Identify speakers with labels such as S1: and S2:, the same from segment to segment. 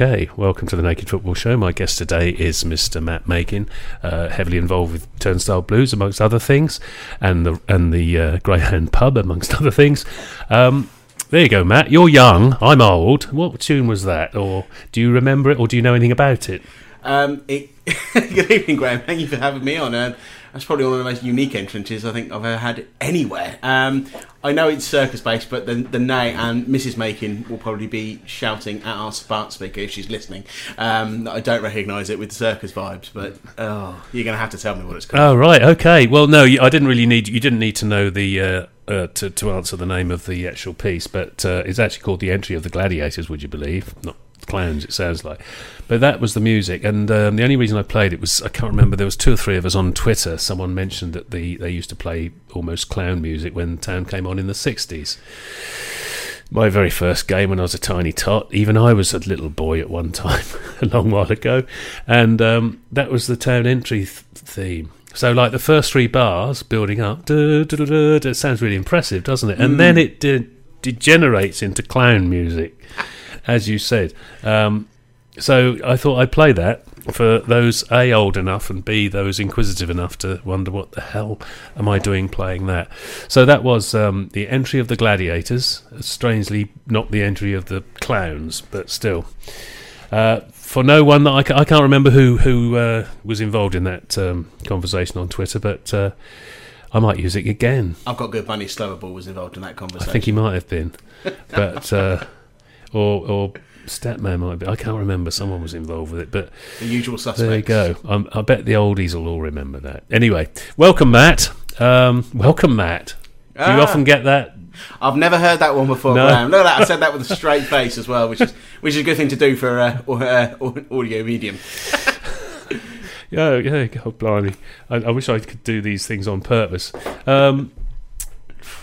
S1: Okay, welcome to the Naked Football Show. My guest today is Mr. Matt Makin, uh, heavily involved with Turnstile Blues, amongst other things, and the and the uh, Greyhound Pub, amongst other things. Um, there you go, Matt. You're young. I'm old. What tune was that? Or do you remember it? Or do you know anything about it?
S2: Um, it, good evening, Graham. Thank you for having me on. That's probably one of the most unique entrances I think I've ever had anywhere. Um, I know it's circus based, but the, the Nay and Mrs. Makin will probably be shouting at our smart speaker if she's listening. Um, I don't recognise it with circus vibes, but oh, you're going to have to tell me what it's called.
S1: Oh right, okay. Well, no, I didn't really need. You didn't need to know the. Uh, uh, to, to answer the name of the actual piece, but uh, it's actually called "The Entry of the Gladiators." Would you believe? Not clowns, it sounds like. But that was the music, and um, the only reason I played it was I can't remember. There was two or three of us on Twitter. Someone mentioned that the they used to play almost clown music when Town came on in the '60s. My very first game when I was a tiny tot. Even I was a little boy at one time, a long while ago, and um, that was the Town entry th- theme. So, like the first three bars building up, duh, duh, duh, duh, duh, it sounds really impressive, doesn't it? And then it de- degenerates into clown music, as you said. Um, so I thought I'd play that for those A, old enough, and B, those inquisitive enough to wonder what the hell am I doing playing that. So that was um, the entry of the gladiators, strangely not the entry of the clowns, but still. Uh, for no one that I, ca- I can't remember who who uh, was involved in that um, conversation on Twitter, but uh, I might use it again.
S2: I've got good money. Slowerball was involved in that conversation.
S1: I think he might have been, but uh, or or Statman might be. I can't remember. Someone was involved with it, but
S2: the usual suspects.
S1: there you go. Um, I bet the oldies will all remember that. Anyway, welcome, Matt. Um, welcome, Matt. Do you
S2: Ah.
S1: often get that?
S2: I've never heard that one before,
S1: No.
S2: Graham. Look at that. I said that with a straight face as well, which is which is a good thing to do for uh, au- uh, audio medium.
S1: Yeah, yeah. God, blimey. I, I wish I could do these things on purpose. Um,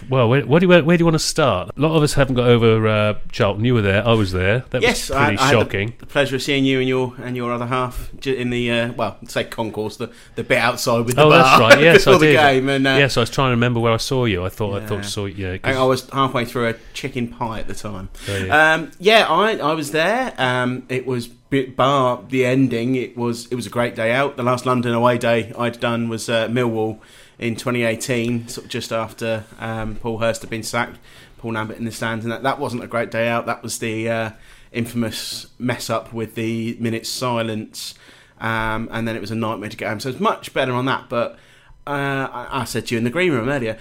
S1: well, where, where, do you, where, do you want to start? A lot of us haven't got over uh, Charlton. You were there. I was there. That
S2: yes,
S1: was
S2: I,
S1: pretty
S2: I the-
S1: shocking.
S2: the, pleasure of seeing you and your and your other half in the uh, well, say concourse, the, the bit outside with the
S1: Oh,
S2: bar
S1: that's right. Yes,
S2: before
S1: I
S2: the
S1: did.
S2: game. And uh,
S1: yes, I was trying to remember where I saw you. I thought I thought I saw you. Yeah,
S2: I I was halfway through a chicken pie at the time.
S1: Oh, yeah.
S2: Um, yeah, I, I was there. Um, it was bar the ending. It was it was a great day out. The last London away day I'd done was uh, Millwall in 2018, sort of just after um, Paul Hurst had been sacked. Paul Lambert in the stands, and that, that wasn't a great day out. That was the uh, infamous mess up with the minutes silence, um, and then it was a nightmare to get home. So it's much better on that. But uh, I, I said to you in the green room earlier,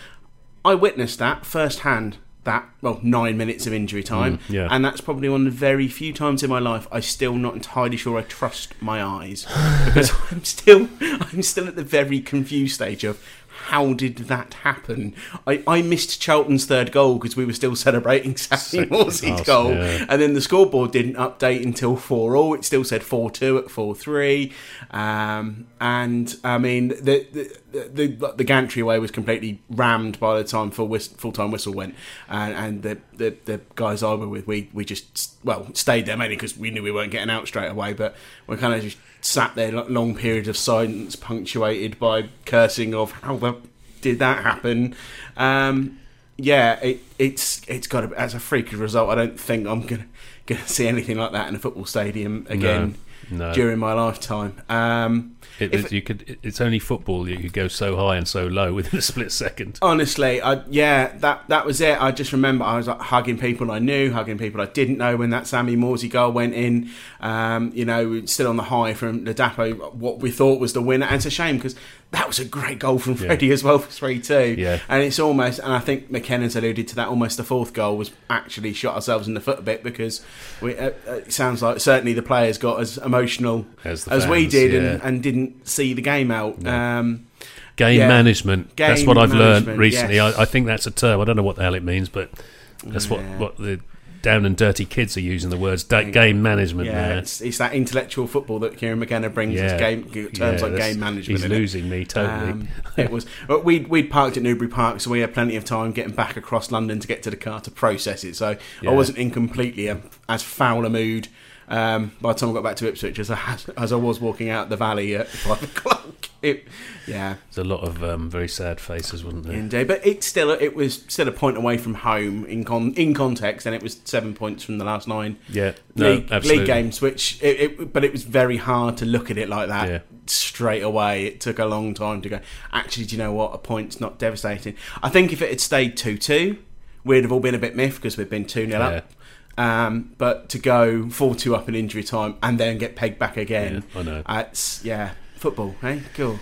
S2: I witnessed that firsthand. That well, nine minutes of injury time,
S1: Mm, yeah.
S2: and that's probably one of the very few times in my life I'm still not entirely sure I trust my eyes because I'm still I'm still at the very confused stage of how did that happen? I, I missed Charlton's third goal because we were still celebrating Sammy
S1: Morsy's
S2: goal,
S1: yeah.
S2: and then the scoreboard didn't update until four all. It still said four two at four three, um, and I mean the the, the the gantry way was completely rammed by the time full whist, full time whistle went, and, and the, the the guys I were with, we we just well stayed there mainly because we knew we weren't getting out straight away, but we kind of just sat there long period of silence punctuated by cursing of how the did that happen. Um, yeah, it, it's it's got to, as a freakish result. I don't think I'm gonna gonna see anything like that in a football stadium again
S1: no.
S2: During my lifetime. Um,
S1: It,
S2: if-
S1: you could. It's only football. that You could go so high and so low within a split second.
S2: honestly, I yeah, that that was it. I just remember I was like, hugging people I knew, hugging people I didn't know when that Sammy Morsy goal went in. Um, you know, still on the high from the Dapo, what we thought was the winner. And it's a shame because that was a great goal from Freddie as well for three two.
S1: Yeah.
S2: and it's almost, and I think McKenna's alluded to that. Almost the fourth goal was actually shot ourselves in the foot a bit because we. Uh, uh, it sounds like certainly the players got as emotional
S1: As the
S2: we did
S1: yeah.
S2: and, and didn't see the game out. Um,
S1: Game
S2: Yeah.
S1: management. that's what I've learned recently.
S2: yes.
S1: I, I think that's a term. I don't know what the hell it means, but that's
S2: Yeah.
S1: what what the down and dirty kids are using the words da- game management.
S2: Yeah,
S1: now.
S2: it's, it's that intellectual football that Kieran McKenna brings.
S1: Yeah.
S2: Game terms
S1: Yeah,
S2: like game management.
S1: He's
S2: in it.
S1: losing me totally.
S2: Um, it was. But we we parked at Newbury Park, so we had plenty of time getting back across London to get to the car to process it. So
S1: Yeah.
S2: I wasn't in completely a, as foul a mood um, by the time I got back to Ipswich as I, as I was walking out the valley at five o'clock. it, yeah,
S1: There's a lot of um, very sad faces, wasn't there?
S2: indeed. But it's still it was still a point away from home in con in context, and it was seven points from the last nine
S1: Yeah, no,
S2: league,
S1: absolutely.
S2: league games. Which, it, it, but it was very hard to look at it like that
S1: Yeah.
S2: straight away. It took a long time to go. Actually, do you know what? A point's not devastating. I think if it had stayed two two, we'd have all been a bit miffed because we'd been two 0 up. Um, but to go four two up in injury time and then get pegged back again,
S1: Yeah, I know.
S2: That's yeah, football. Hey, cool.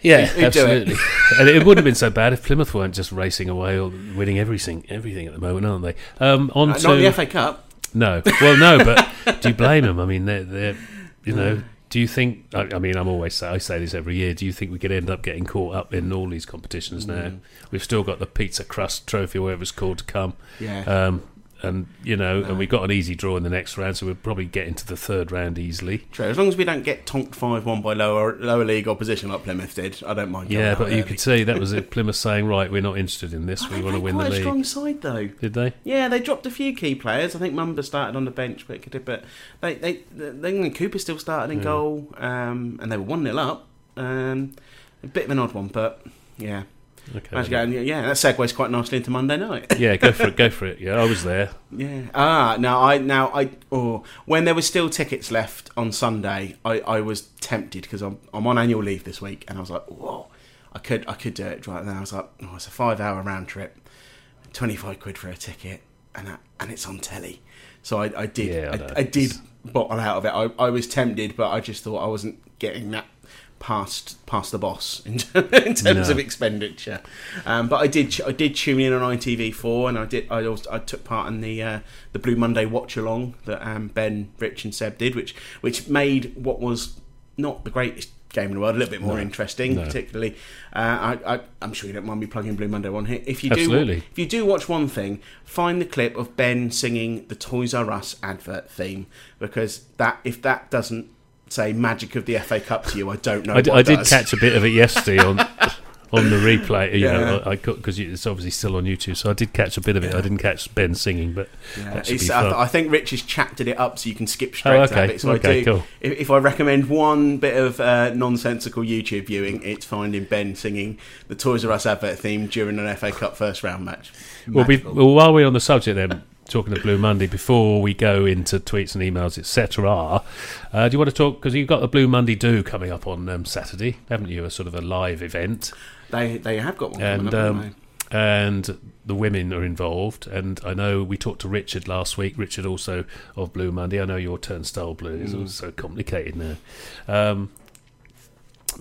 S1: Yeah,
S2: do it?
S1: absolutely. and it wouldn't have been so bad if Plymouth weren't just racing away or winning everything, everything at the moment, aren't they? Um, on
S2: Uh,
S1: to
S2: not the FA Cup.
S1: no, well, no, but do you blame them? I mean, they're, they're you know. Do you think? I, I mean, I'm always I say this every year. Do you think we could end up getting caught up in all these competitions now?
S2: Mm.
S1: We've still got the pizza crust trophy, whatever it's called, to come.
S2: Yeah.
S1: Um, and you know, and we got an easy draw in the next round, so we'll probably get into the third round easily.
S2: True. As long as we don't get tonked five one by lower lower league opposition like Plymouth did, I don't mind.
S1: Yeah, but you
S2: early.
S1: could see that was it. Plymouth saying, "Right, we're not interested in this.
S2: Oh,
S1: We want to win the
S2: a
S1: league."
S2: strong side though.
S1: Did they?
S2: Yeah, they dropped a few key players. I think Mumba started on the bench, but they they then Cooper still started in
S1: Yeah.
S2: goal, um, and they were one 0 up. Um, a bit of an odd one, but yeah.
S1: Okay.
S2: Actually, and yeah, that segues quite nicely into Monday night.
S1: Yeah, go for it. Go for it. Yeah, I was there.
S2: Yeah. Ah, now I now I oh when there were still tickets left on Sunday, I, I was tempted because I'm I'm on annual leave this week, and I was like, whoa, I could I could do it right now. I was like, oh, it's a five hour round trip, twenty five quid for a ticket, and that, and it's on telly. So I, I did
S1: Yeah, I.
S2: I, I did bottle out of it. I, I was tempted, but I just thought I wasn't getting that past past the boss in, in terms
S1: No.
S2: of expenditure. Um, but I did I did tune in on ITV4 and I did I also I took part in the uh, the Blue Monday watch along that um, Ben, Rich, and Seb did, which which made what was not the greatest game in the world a little bit more
S1: No.
S2: interesting.
S1: No.
S2: Particularly, uh, I, I I'm sure you don't mind me plugging Blue Monday one here. If you do
S1: Absolutely.
S2: if you do watch one thing, find the clip of Ben singing the Toys R Us advert theme because that if that doesn't say magic of the FA Cup to you, I don't know.
S1: I, d-
S2: what
S1: I did catch a bit of it yesterday on on the replay. You
S2: Yeah.
S1: know, I, because it's obviously still on YouTube, so I did catch a bit of it.
S2: Yeah.
S1: I didn't catch Ben singing, but
S2: Yeah,
S1: that should
S2: it's- I, I think Rich has chatted it up so you can skip straight
S1: Oh,
S2: to that
S1: okay.
S2: So
S1: Okay,
S2: I do.
S1: cool.
S2: If, if I recommend one bit of uh, nonsensical YouTube viewing, it's finding Ben singing the Toys R Us advert theme during an FA Cup first round match.
S1: Well, be, well, while we're on the subject, then talking to Blue Monday, before we go into tweets and emails, etc., uh, do you want to talk? Because you've got the Blue Monday Do coming up on um, Saturday, haven't you? A sort of a live event,
S2: they they have got one
S1: and
S2: up,
S1: um, and the women are involved. And I know we talked to Richard last week. Richard also of Blue Monday. I know your Turnstile Blue is
S2: Mm.
S1: all so complicated now. Um,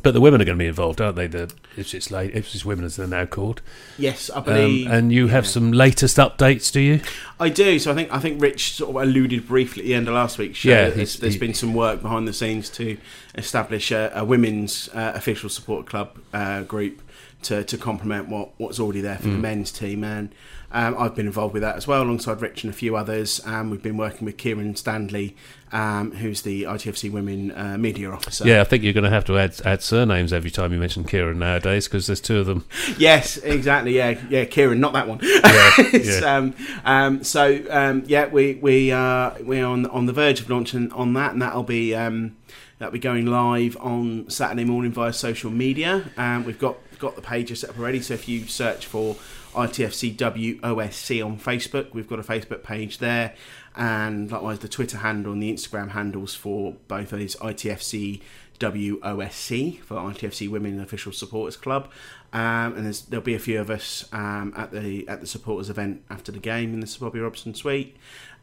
S1: but the women are going to be involved, aren't they? The Ipswich, La- Ipswich Women, as they're now called.
S2: Yes, I
S1: Um,
S2: believe.
S1: and you have
S2: yeah.
S1: some latest updates, do you?
S2: I do. So I think I think Rich sort of alluded briefly at the end of last week's show.
S1: Yeah,
S2: that there's, there's
S1: he-
S2: been some work behind the scenes to establish a, a women's uh, official support club uh, group to, to complement what, what's already there for the
S1: Mm.
S2: men's team. And um, I've been involved with that as well, alongside Rich and a few others. Um, we've been working with Kieran Stanley, um, who's the ITFC Women uh, Media Officer.
S1: Yeah, I think you're going to have to add add surnames every time you mention Kieran nowadays because there's two of them.
S2: Yes, exactly. Yeah, yeah, Kieran, not that one.
S1: Yeah, yeah.
S2: um, um, so um, yeah, we we uh, we're on on the verge of launching on that, and that'll be um, that'll be going live on Saturday morning via social media. Um, we've got got the pages set up already, so if you search for ITFC WOSC on Facebook, we've got a Facebook page there, and likewise the Twitter handle and the Instagram handles for both of these ITFC WOSC for ITFC Women Official Supporters Club, um, and there'll be a few of us um, at the at the supporters event after the game in the Sir Bobby Robson Suite.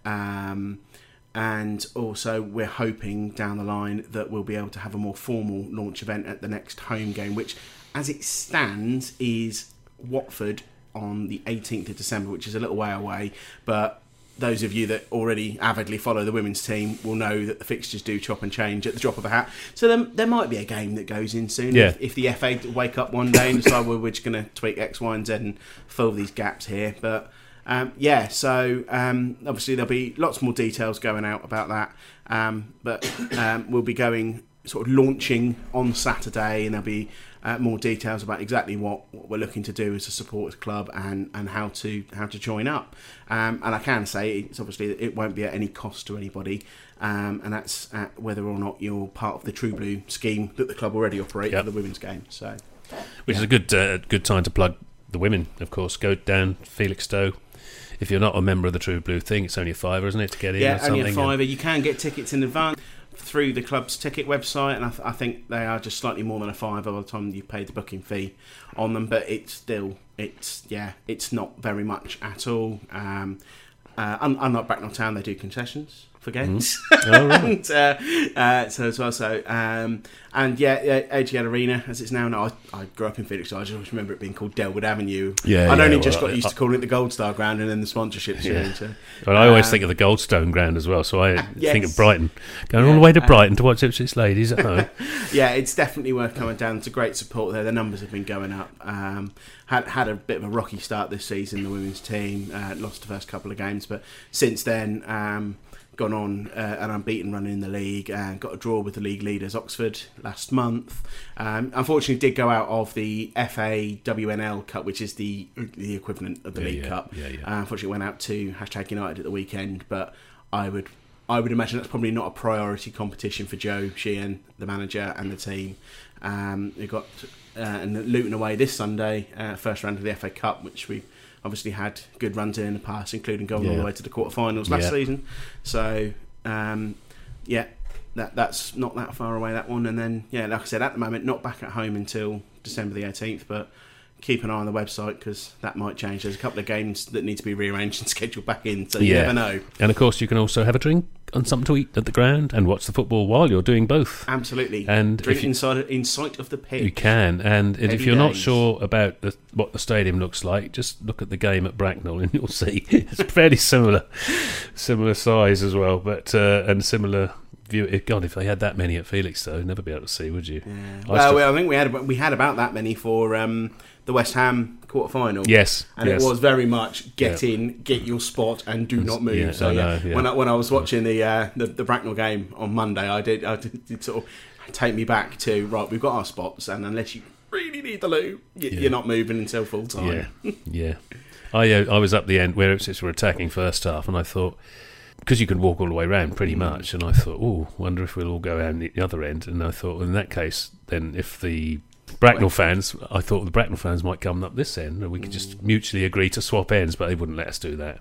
S2: Um, and also, we're hoping down the line that we'll be able to have a more formal launch event at the next home game, which, as it stands, is Watford on the 18th of December, which is a little way away. But those of you that already avidly follow the women's team will know that the fixtures do chop and change at the drop of a hat. So there, there might be a game that goes in soon.
S1: Yeah.
S2: If, if the FA wake up one day and decide well, we're just going to tweak X, Y, and Z and fill these gaps here. But um, yeah, so um, obviously there'll be lots more details going out about that. Um, but um, we'll be going sort of launching on Saturday, and there'll be uh, more details about exactly what, what, we're looking to do as a supporters club and, and how to how to join up. Um, and I can say it's obviously it won't be at any cost to anybody, um, and that's at whether or not you're part of the True Blue scheme that the club already operate
S1: Yep.
S2: for the women's game. So
S1: which is a good uh, good time to plug the women, of course. Go down Felixstowe. If you're not a member of the True Blue thing, it's only a fiver, isn't it, to get in?
S2: yeah, only a fiver. You can get tickets in advance through the club's ticket website, and I, th- I think they are just slightly more than a five by the time you pay the booking fee on them. But it's still, it's yeah, it's not very much at all. Um, uh, un- unlike Bracknell Town, they do concessions for games.
S1: Oh, right.
S2: and, uh, uh, so as well, so um, and yeah, yeah, AGL Arena as it's now. known. I, I grew up in Felix, so I just always remember it being called Dellwood Avenue.
S1: Yeah,
S2: I'd
S1: yeah,
S2: only just
S1: well,
S2: got used
S1: I-
S2: to calling it the Goldstar Ground, and then the sponsorships.
S1: Yeah.
S2: Yeah. So,
S1: Well, I always
S2: Um,
S1: think of the Goldstone Ground as well, so I
S2: yes.
S1: think of Brighton. Going all the way to
S2: uh,
S1: Brighton to watch Ipswich ladies at home.
S2: yeah, it's definitely worth coming down. It's a great support there. The numbers have been going up. Um, had had a bit of a rocky start this season. The women's team uh, lost the first couple of games, but since then um, gone on uh, an unbeaten run in the league and got a draw with the league leaders Oxford last month. Um, unfortunately, did go out of the FA WNL Cup, which is the the equivalent of the
S1: Yeah,
S2: League
S1: yeah,
S2: Cup.
S1: yeah.
S2: Uh, unfortunately, went out to hashtag United at the weekend, but I would. I would imagine that's probably not a priority competition for Joe Sheehan, the manager, and the team. Um, we got uh, and Luton away this Sunday, uh, first round of the FA Cup, which we obviously had good runs in in the past, including going all the way to the quarterfinals last
S1: Yeah.
S2: season. So, um, yeah, that that's not that far away that one. And then, yeah, like I said, at the moment, not back at home until December the eighteenth, but keep an eye on the website because that might change. There's a couple of games that need to be rearranged and scheduled back in, so you
S1: Yeah.
S2: never know.
S1: And of course, you can also have a drink and something to eat at the ground and watch the football while you're doing both.
S2: Absolutely.
S1: And
S2: drink
S1: if you,
S2: inside in sight of the
S1: pitch.
S2: You
S1: can. And
S2: Heavy if
S1: you're not sure about the, what the stadium looks like, just look at the game at Bracknell, and you'll see it's fairly similar, similar size as well, but uh, and similar view. eh, God, if they had that many at Felix, though, never be able to see, would you?
S2: Yeah.
S1: I
S2: Well,
S1: still-
S2: I think we had about- we had about that many for um, the West Ham quarter final.
S1: Yes,
S2: and
S1: yes.
S2: it was very much get in, get your spot, and do not move.
S1: yeah,
S2: so
S1: I
S2: yeah,
S1: know, yeah.
S2: when I, when I was watching the, uh, the the Bracknell game on Monday, I did I did, did sort of take me back to right. We've got our spots, and unless you really need the loo,
S1: Yeah.
S2: you're not moving until full time.
S1: Yeah, yeah. I uh, I was up the end where Ipswich were attacking first half, and I thought because you could walk all the way around pretty
S2: Mm.
S1: much, and I thought, oh, wonder if we'll all go around the other end. And I thought, well, in that case, then if the Bracknell fans, I thought the Bracknell fans might come up this end, and we could
S2: Mm.
S1: just mutually agree to swap ends, but they wouldn't let us do that.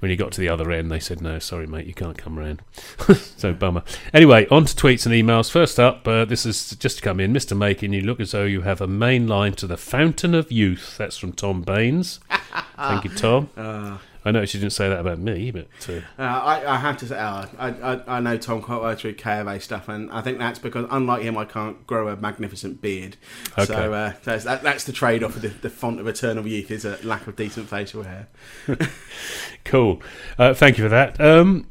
S1: When you got to the other end, they said, "No, sorry, mate, you can't come round." so bummer. Anyway, on to tweets and emails. First up, uh, this is just to come in, Mister Makin. You look as though you have a main line to the fountain of youth. That's from Tom Baines. Thank you, Tom.
S2: Uh,
S1: I know she didn't say that about me, but uh,
S2: Uh, I, I have to say, uh, I, I, I know Tom quite well through KFA stuff, and I think that's because, unlike him, I can't grow a magnificent beard.
S1: Okay.
S2: So uh, that's, that, that's the trade off of the, the font of eternal youth is a lack of decent facial hair.
S1: cool. Uh, thank you for that. Um,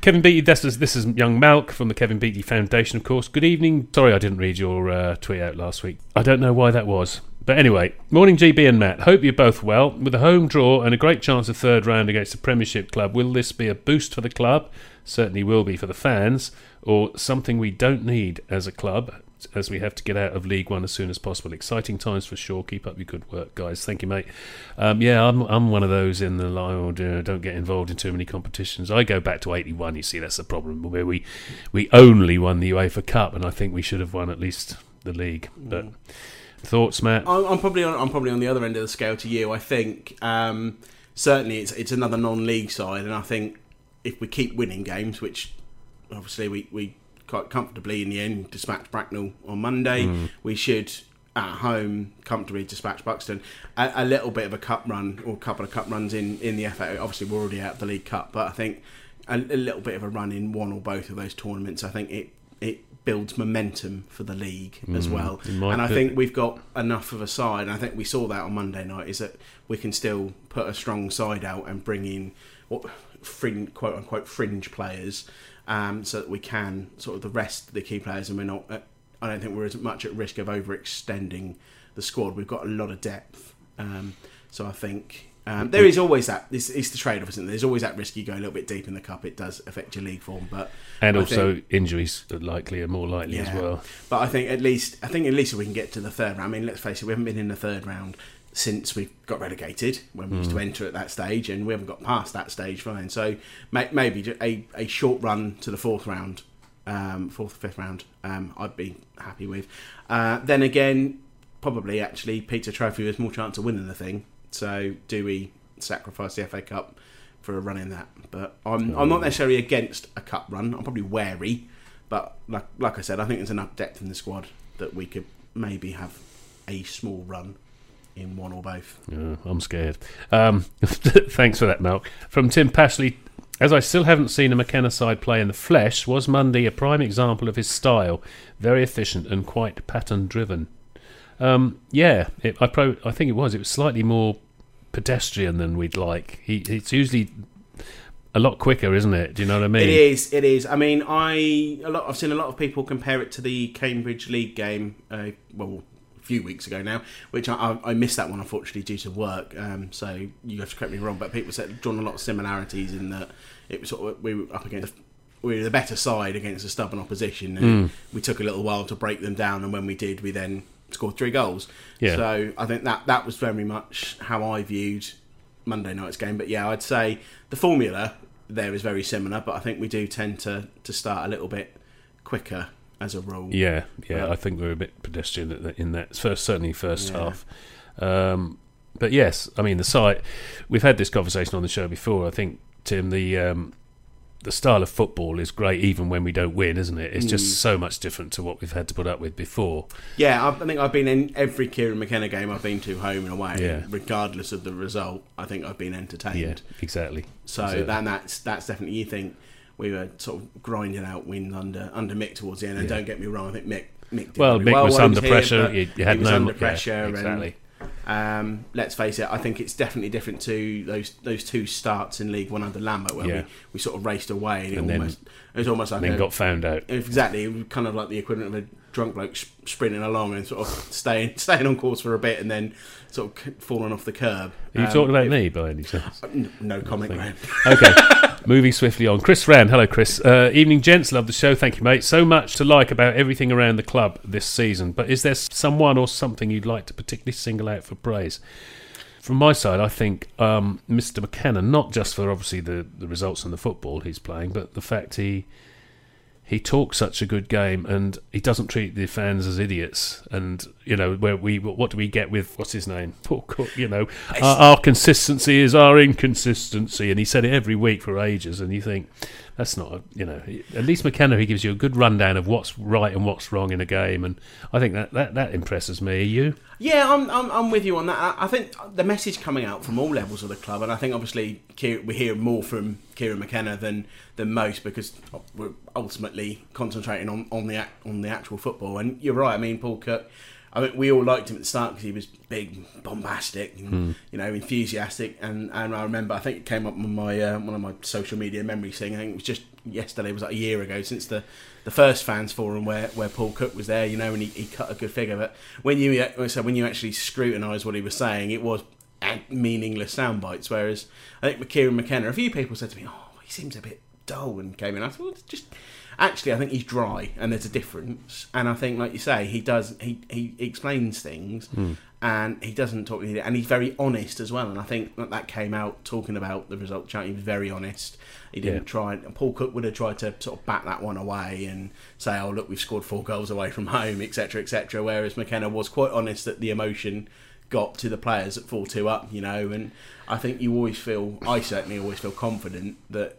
S1: Kevin Beattie, this is, this is young Malk from the Kevin Beattie Foundation, of course. Good evening. Sorry I didn't read your uh, tweet out last week. I don't know why that was. But anyway, morning GB and Matt. Hope you're both well. With a home draw and a great chance of third round against the Premiership club, will this be a boost for the club? Certainly will be for the fans, or something we don't need as a club, as we have to get out of League One as soon as possible. Exciting times for sure. Keep up your good work, guys. Thank you, mate. Um, yeah, I'm I'm one of those in the line. dear, don't get involved in too many competitions. I go back to '81. You see, that's the problem where we we only won the UEFA Cup, and I think we should have won at least the league. But thoughts, Matt?
S2: I'm, I'm probably on, I'm probably on the other end of the scale to you. I think um, certainly it's it's another non-league side, and I think if we keep winning games, which obviously we, we quite comfortably in the end dispatched Bracknell on Monday, we should at home comfortably dispatch Buxton. A, a little bit of a cup run or a couple of cup runs in in the FA. Obviously, we're already out of the League Cup, but I think a, a little bit of a run in one or both of those tournaments. I think it it builds momentum for the league as well. And I
S1: do.
S2: think we've got enough of a side. And I think we saw that on Monday night. Is that we can still put a strong side out and bring in what fringe, quote unquote fringe players, um, so that we can sort of the rest of the key players, and we're not. uh, I don't think we're as much at risk of overextending the squad. We've got a lot of depth, um, so I think Um, there is always that. It's, it's the trade-off, isn't there? There's always that risk you go a little bit deep in the cup. It does affect your league form, but
S1: And
S2: I
S1: also
S2: think-
S1: injuries are likely are more likely as well.
S2: But I think at least I think at least we can get to the third round. I mean, let's face it, we haven't been in the third round since we got relegated when we used
S1: Hmm.
S2: to enter at that stage, and we haven't got past that stage fine. So may, maybe a, a short run to the fourth round, um, fourth or fifth round, um, I'd be happy with. Uh, then again, probably actually Peter Trophy has more chance of winning the thing. So do we sacrifice the FA Cup for a run in that? But I'm I'm not necessarily against a cup run. I'm probably wary. But like like I said, I think there's enough depth in the squad that we could maybe have a small run in one or both.
S1: Yeah, I'm scared. Um, thanks for that, Mel. From Tim Pashley, as I still haven't seen a McKenna side play in the flesh, was Monday a prime example of his style? Very efficient and quite pattern driven. Um, yeah, it, I pro, I think it was. It was slightly more pedestrian than we'd like. He, it's usually a lot quicker, isn't it? Do you know what I mean?
S2: It is. It is. I mean, I a lot. I've seen a lot of people compare it to the Cambridge League game. Uh, well, a few weeks ago now, which I, I, I missed that one unfortunately due to work. Um, so you have to correct me wrong, but people said drawn a lot of similarities in that it was sort of we were up against. We were the better side against a stubborn opposition, and we took a little while to break them down. And when we did, we then scored three goals.
S1: Yeah.
S2: So I think that that was very much how I viewed Monday night's game. But yeah, I'd say the formula there is very similar, but I think we do tend to, to start a little bit quicker as a rule.
S1: Yeah, yeah.
S2: But-
S1: I think we're a bit pedestrian in that- first, certainly first
S2: Yeah.
S1: half. Um, but yes, I mean the site. We've had this conversation on the show before. I think Tim, the um, the style of football is great, even when we don't win, isn't it? It's
S2: Mm.
S1: just so much different to what we've had to put up with before.
S2: Yeah, I, I think I've been in every Kieran McKenna game I've been to, home and away.
S1: Yeah.
S2: Regardless of the result, I think I've been entertained.
S1: Yeah, exactly.
S2: So
S1: Exactly.
S2: then that's that's definitely you think we were sort of grinding out wins under under Mick towards the end. And
S1: Yeah.
S2: don't get me wrong, I think Mick Mick did
S1: Well, Mick was under
S2: here,
S1: pressure. You, you had
S2: he was
S1: no
S2: under
S1: yeah,
S2: pressure.
S1: exactly.
S2: And um, let's face it, I think it's definitely different to those those two starts in League One under Lambert, where
S1: Yeah.
S2: we, we sort of raced away, and,
S1: And
S2: it
S1: then-
S2: almost it was almost like
S1: And then
S2: a,
S1: got found out.
S2: exactly it was kind of like the equivalent of a drunk bloke s- sprinting along and sort of staying staying on course for a bit, and then sort of c- falling off the curb.
S1: Are you
S2: Um,
S1: talking about
S2: if-
S1: me by any chance?
S2: No comment, Graham.
S1: Okay, moving swiftly on. Chris Rand, hello, Chris. Uh, evening, gents. Love the show. Thank you, mate. So much to like about everything around the club this season. But is there someone or something you'd like to particularly single out for praise? From my side, I think um, Mr. McKenna, not just for obviously the, the results and the football he's playing, but the fact he he talks such a good game and he doesn't treat the fans as idiots. And you know, where we what do we get with what's his name? Paul Cook. You know, our, our consistency is our inconsistency, and he said it every week for ages. And you think that's not, a, you know, at least McKenna he gives you a good rundown of what's right and what's wrong in a game, and I think that that, that impresses me. You?
S2: Yeah, I'm, I'm, I'm with you on that. I, I think the message coming out from all levels of the club, and I think obviously we hear more from Kieran McKenna than than most because we're ultimately concentrating on, on the on the actual football. And you're right. I mean, Paul Cook. I mean, we all liked him at the start because he was big, bombastic, and, you know, enthusiastic. And, and I remember, I think it came up on my uh, one of my social media memories thing. I think it was just yesterday, it was like a year ago since the, the first fans forum where, where Paul Cook was there. You know, and he, he cut a good figure. But when you so when you actually scrutinise what he was saying, it was meaningless sound bites. Whereas I think Kieran McKenna, a few people said to me, "Oh, he seems a bit dull," and came in. I thought, well, just actually, I think he's dry, and there's a difference. And I think, like you say, he does he he explains things, hmm. and he doesn't talk, and he's very honest as well. And I think that, that came out talking about the result chart. He was very honest. He didn't
S1: Yeah.
S2: try. And Paul Cook would have tried to sort of back that one away and say, "Oh, look, we've scored four goals away from home, etc., etc." Whereas McKenna was quite honest that the emotion got to the players at four two up, you know. And I think you always feel, I certainly always feel confident that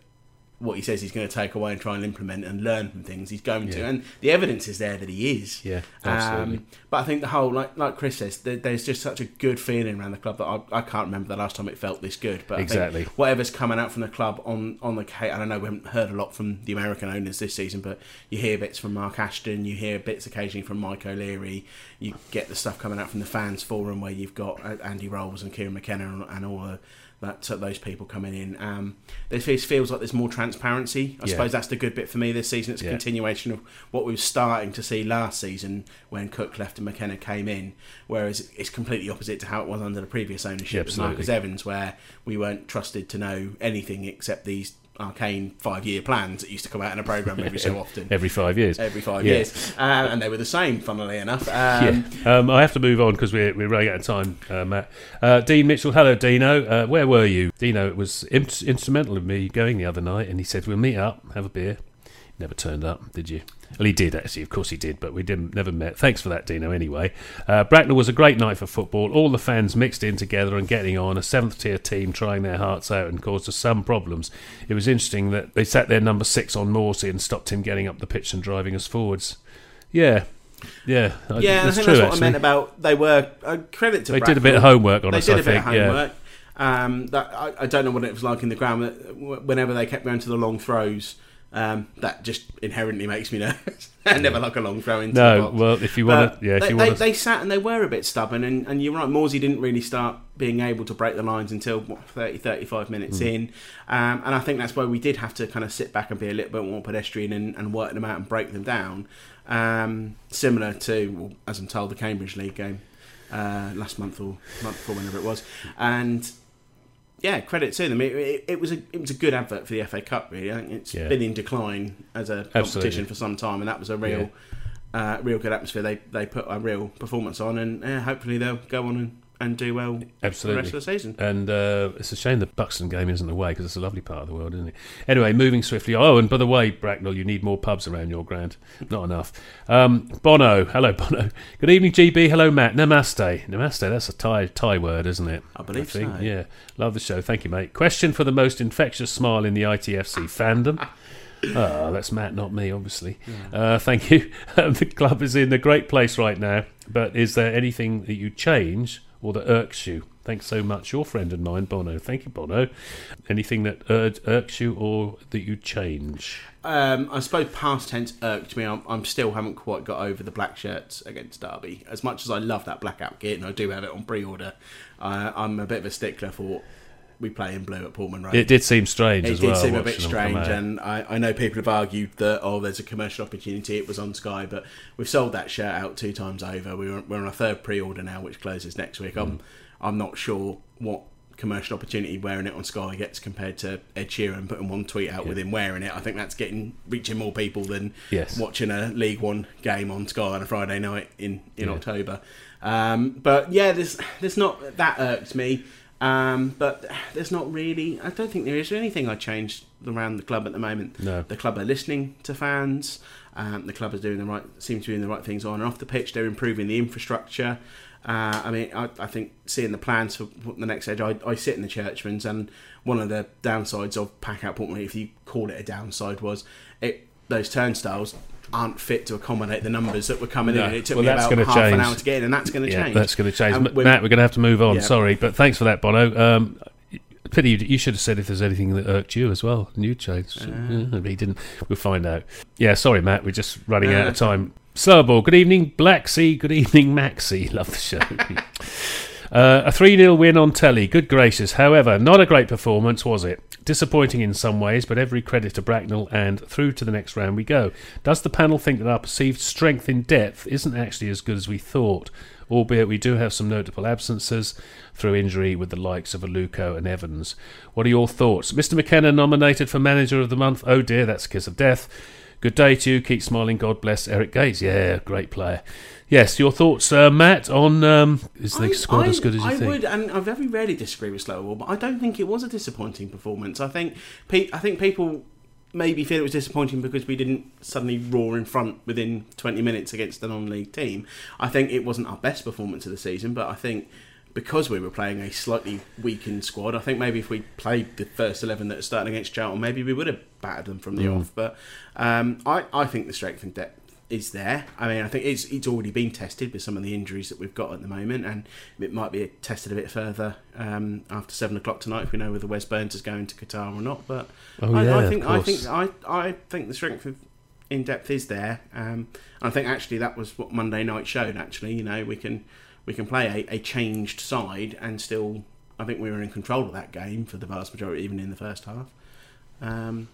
S2: what he says he's going to take away and try and implement and learn from things he's going to, and the evidence is there that he is.
S1: Yeah, absolutely.
S2: Um, but I think the whole, like like Chris says, there, there's just such a good feeling around the club that I, I can't remember the last time it felt this good. But I think
S1: Exactly.
S2: whatever's coming out from the club on on the and I know we haven't heard a lot from the American owners this season, but you hear bits from Mark Ashton, you hear bits occasionally from Mike O'Leary, you get the stuff coming out from the fans forum where you've got uh, Andy Rolls and Kieran McKenna and, and all the that uh, those people coming in. Um, this feels, feels like there's more transparency. I
S1: Yeah.
S2: suppose that's the good bit for me this season. It's a
S1: Yeah.
S2: continuation of what we were starting to see last season when Cook left and McKenna came in. Whereas it's completely opposite to how it was under the previous ownership
S1: Yeah,
S2: of. Marcus Evans, where we weren't trusted to know anything except these arcane five-year plans that used to come out in a program every so often.
S1: every five years.
S2: Every five
S1: Yeah.
S2: years, uh, and they were the same, funnily enough. Um,
S1: yeah. Um, I have to move on because we're, we're running out of time, uh, Matt. Uh, Dean Mitchell, hello, Dino. Uh, where were you? Dino it was in- instrumental in me going the other night, and he said, We'll meet up, have a beer. Never turned up, did you? Well, he did, actually. Of course he did, but we didn't never met. Thanks for that, Dino, anyway. Uh, Bracknell was a great night for football. All the fans mixed in together and getting on. A seventh tier team trying their hearts out and caused us some problems. It was interesting that they sat their number six on Morsy and stopped him getting up the pitch and driving us forwards. Yeah. Yeah,
S2: yeah, I
S1: that's
S2: think
S1: true.
S2: that's what
S1: actually.
S2: I meant about they were uh, credit to.
S1: They did a bit of homework on
S2: They
S1: us,
S2: did
S1: I
S2: a bit
S1: think.
S2: of
S1: yeah.
S2: homework. Um, that I, I don't know what it was like in the ground. Whenever they kept going to the long throws, um, that just inherently makes me nervous. I never like a long throw into the
S1: No, well, if you want to, yeah, if
S2: they,
S1: you want to,
S2: they sat and they were a bit stubborn, and, and you're right. Morsy didn't really start being able to break the lines until what, 30, 35 minutes
S1: Hmm.
S2: in, um, and I think that's where we did have to kind of sit back and be a little bit more pedestrian and, and work them out and break them down, um, similar to, well, as I'm told, the Cambridge League game uh, last month or month before, whenever it was, and yeah, credit to them. It, it, it was a it was a good advert for the FA Cup. Really, I think it's
S1: Yeah.
S2: been in decline as a
S1: Absolutely.
S2: competition for some time, and that was a real, uh, real good atmosphere. They they put a real performance on, and uh, hopefully they'll go on and, and do well for the rest of the season.
S1: And uh, it's a shame the Buxton game isn't away because it's a lovely part of the world, isn't it? Anyway, moving swiftly. Oh, and by the way, Bracknell, you need more pubs around your ground. Not enough. Um, Bono, hello, Bono. Good evening, GB. Hello, Matt. Namaste. Namaste. That's a Thai Thai word, isn't it?
S2: I believe so.
S1: Yeah, love the show. Thank you, mate. Question for the most infectious smile in the ITFC fandom. Oh, that's Matt, not me, obviously. Uh, thank you. the club is in a great place right now, but is there anything that you change or that irks you? Thanks so much. Your friend and mine, Bono. Thank you, Bono. Anything that ir- irks you or that you change?
S2: Um, I suppose past tense irked me. I'm, I'm still haven't quite got over the black shirts against Derby. As much as I love that blackout kit, and I do have it on pre-order, uh, I'm a bit of a stickler for we play in blue at Portman Road.
S1: It did seem strange
S2: It did
S1: well.
S2: seem a bit
S1: watching them come
S2: strange, and I, I know people have argued that oh, there's a commercial opportunity. It was on Sky, but we've sold that shirt out two times over. We're we're on a third pre-order now, which closes next week.
S1: Mm.
S2: I'm I'm not sure what commercial opportunity wearing it on Sky gets compared to Ed Sheeran putting one tweet out with him wearing it. I think that's getting reaching more people than
S1: Yes.
S2: watching a League One game on Sky on a Friday night in in
S1: Yeah.
S2: October. Um, but yeah, there's there's not that irks me. Um, but there's not really. I don't think there is anything I changed around the club at the moment.
S1: No.
S2: The club are listening to fans. Um, the club is doing the right, seem to be doing the right things on and off the pitch. They're improving the infrastructure. Uh, I mean, I, I think seeing the plans for the next edge, I, I sit in the Churchmans, and one of the downsides of pack out Portman, if you call it a downside, was it those turnstiles aren't fit to accommodate the numbers that were coming
S1: No.
S2: in. It took
S1: Well,
S2: me about half an hour to get in, and that's going to
S1: yeah,
S2: change.
S1: that's going to change.
S2: And
S1: M-
S2: when-
S1: Matt, we're going to have to move on.
S2: Yeah.
S1: Sorry, but thanks for that, Bono. Um, pity you, you should have said if there's anything that irked you as well, and you changed. Yeah, he didn't. We'll find out. Yeah, sorry, Matt. We're just running
S2: No,
S1: out of time. Slowball. Good evening, Black Sea. Good evening, Maxi. Love the show. Uh, a 3 0 win on telly. Good gracious. However, not a great performance, was it? Disappointing in some ways, but every credit to Bracknell and through to the next round we go. Does the panel think that our perceived strength in depth isn't actually as good as we thought? Albeit we do have some notable absences through injury with the likes of Aluko and Evans. What are your thoughts? Mr. McKenna nominated for Manager of the Month. Oh dear, that's a kiss of death. Good day to you. Keep smiling. God bless Eric Gates. Yeah, great player. Yes, your thoughts, uh, Matt, on um, is the
S2: I-
S1: squad
S2: I-
S1: as good as you
S2: I
S1: think?
S2: I would, and I very rarely disagree with Slowball, but I don't think it was a disappointing performance. I think, pe- I think people maybe feel it was disappointing because we didn't suddenly roar in front within 20 minutes against a non-league team. I think it wasn't our best performance of the season, but I think because we were playing a slightly weakened squad, I think maybe if we played the first 11 that are starting against Charlton, maybe we would have battered them from the
S1: Mm.
S2: off. But um, I, I think the strength and depth is there. I mean, I think it's it's already been tested with some of the injuries that we've got at the moment, and it might be tested a bit further um, after seven o'clock tonight if we know whether Wes Burns is going to Qatar or not. But
S1: Oh,
S2: I,
S1: yeah,
S2: I think I think I, I think the strength of in depth is there. Um, I think actually that was what Monday night showed. Actually, you know, we can we can play a, a changed side and still I think we were in control of that game for the vast majority, even in the first half. Um,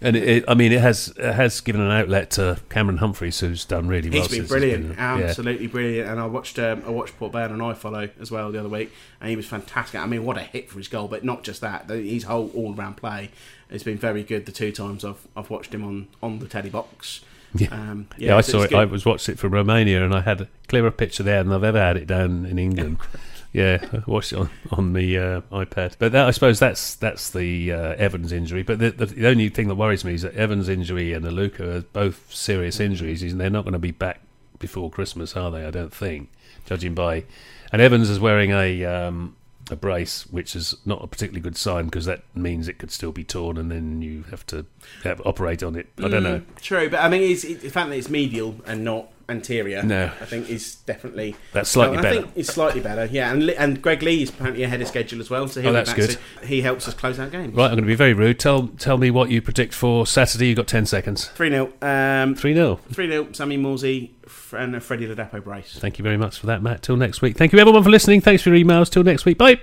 S1: And it, it, I mean, it has it has given an outlet to Cameron Humphreys, who's done really well.
S2: He's been brilliant,
S1: yeah.
S2: absolutely brilliant. And I watched um, I watched Port Vale and I follow as well the other week, and he was fantastic. I mean, what a hit for his goal! But not just that, his whole all round play has been very good. The two times I've I've watched him on on the telly box.
S1: Yeah.
S2: um,
S1: Yeah, I
S2: it's-
S1: saw it.
S2: good.
S1: I was watched it from Romania, and I had clearer picture there than I've ever had it down in England. yeah, I watched it on on the uh, iPad. But that, I suppose that's that's the uh, Evans injury. But the, the, the only thing that worries me is that Evans' injury and Aluko are both serious injuries, and they're not going to be back before Christmas, are they? I don't think, judging by. And Evans is wearing a um, a brace, which is not a particularly good sign because that means it could still be torn, and then you have to have, operate on it. I don't know.
S2: Mm, True, but I mean, it's, it, the fact that it's medial and not anterior,
S1: No.
S2: I think is definitely
S1: That's slightly
S2: I
S1: better.
S2: think it's slightly better, yeah. And and Greg Leigh is apparently ahead of schedule as well, so he'll
S1: Oh,
S2: be
S1: that's
S2: back
S1: good.
S2: soon. He helps us close out games.
S1: Right, I'm going to be very rude. Tell tell me what you predict for Saturday. You've got 10 seconds.
S2: Three 0 um,
S1: 3 0.
S2: three 0 Sammy Morsy and Freddie Ladapo brace.
S1: Thank you very much for that, Matt. Till next week. Thank you, everyone, for listening. Thanks for your emails. Till next week. Bye.